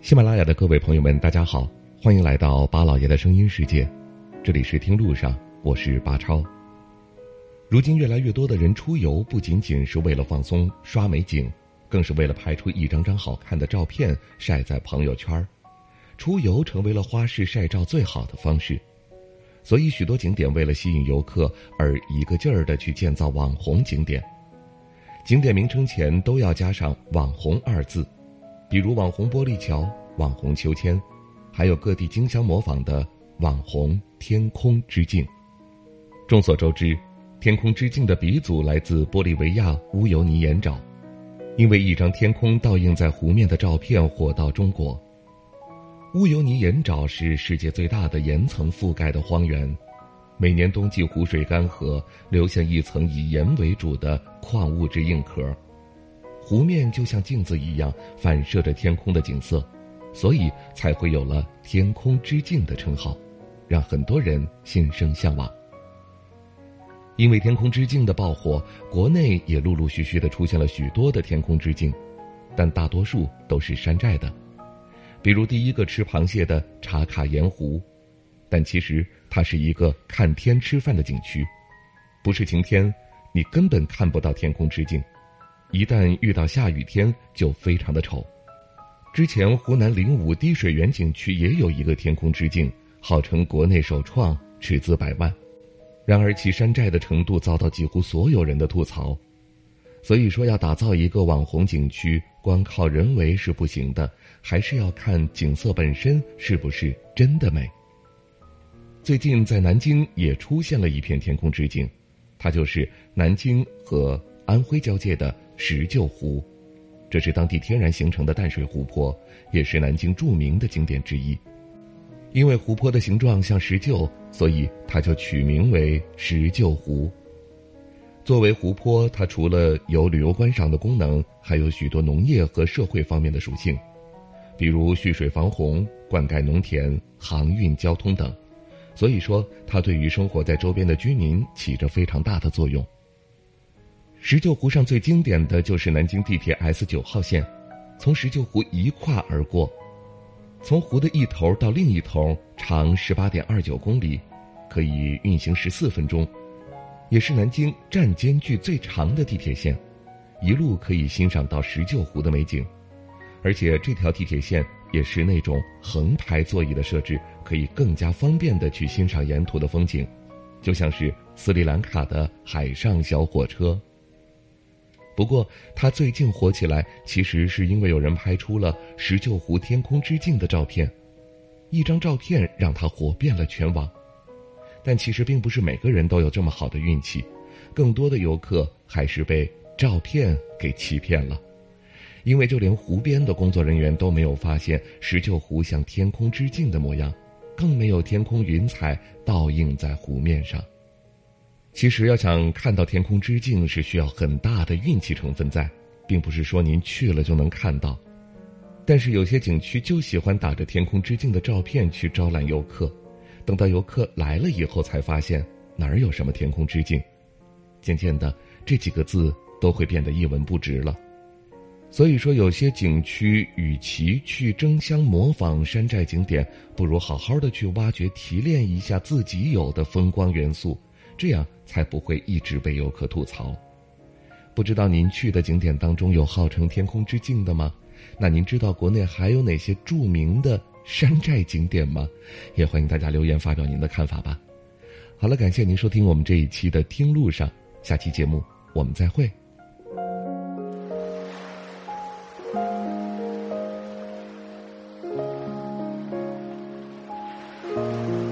喜马拉雅的各位朋友们，大家好，欢迎来到巴老爷的声音世界，这里是听路上，我是巴超。如今越来越多的人出游，不仅仅是为了放松、刷美景，更是为了拍出一张张好看的照片晒在朋友圈出游成为了花式晒照最好的方式，所以许多景点为了吸引游客而一个劲儿的去建造网红景点，景点名称前都要加上“网红”二字，比如网红玻璃桥。网红秋千，还有各地争相模仿的网红天空之镜。众所周知，天空之镜的鼻祖来自玻利维亚乌尤尼盐沼，因为一张天空倒映在湖面的照片火到中国。乌尤尼盐沼是世界最大的岩层覆盖的荒原，每年冬季湖水干涸，留下一层以盐为主的矿物质硬壳，湖面就像镜子一样反射着天空的景色。所以才会有了“天空之镜”的称号，让很多人心生向往。因为“天空之镜”的爆火，国内也陆陆续续的出现了许多的天空之镜，但大多数都是山寨的。比如第一个吃螃蟹的茶卡盐湖，但其实它是一个看天吃饭的景区，不是晴天，你根本看不到天空之境；一旦遇到下雨天，就非常的丑。之前湖南灵武滴水源景区也有一个天空之境，号称国内首创，斥资百万。然而其山寨的程度遭到几乎所有人的吐槽。所以说，要打造一个网红景区，光靠人为是不行的，还是要看景色本身是不是真的美。最近在南京也出现了一片天空之镜，它就是南京和安徽交界的石臼湖。这是当地天然形成的淡水湖泊，也是南京著名的景点之一。因为湖泊的形状像石臼，所以它就取名为石臼湖。作为湖泊，它除了有旅游观赏的功能，还有许多农业和社会方面的属性，比如蓄水防洪、灌溉农田、航运交通等。所以说，它对于生活在周边的居民起着非常大的作用。石臼湖上最经典的就是南京地铁 S 九号线，从石臼湖一跨而过，从湖的一头到另一头，长十八点二九公里，可以运行十四分钟，也是南京站间距最长的地铁线，一路可以欣赏到石臼湖的美景，而且这条地铁线也是那种横排座椅的设置，可以更加方便的去欣赏沿途的风景，就像是斯里兰卡的海上小火车。不过，它最近火起来，其实是因为有人拍出了石臼湖天空之镜的照片，一张照片让它火遍了全网。但其实并不是每个人都有这么好的运气，更多的游客还是被照片给欺骗了，因为就连湖边的工作人员都没有发现石臼湖像天空之镜的模样，更没有天空云彩倒映在湖面上。其实要想看到天空之镜，是需要很大的运气成分在，并不是说您去了就能看到。但是有些景区就喜欢打着天空之镜的照片去招揽游客，等到游客来了以后，才发现哪儿有什么天空之镜，渐渐的这几个字都会变得一文不值了。所以说，有些景区与其去争相模仿山寨景点，不如好好的去挖掘提炼一下自己有的风光元素。这样才不会一直被游客吐槽。不知道您去的景点当中有号称天空之镜的吗？那您知道国内还有哪些著名的山寨景点吗？也欢迎大家留言发表您的看法吧。好了，感谢您收听我们这一期的听路上，下期节目我们再会。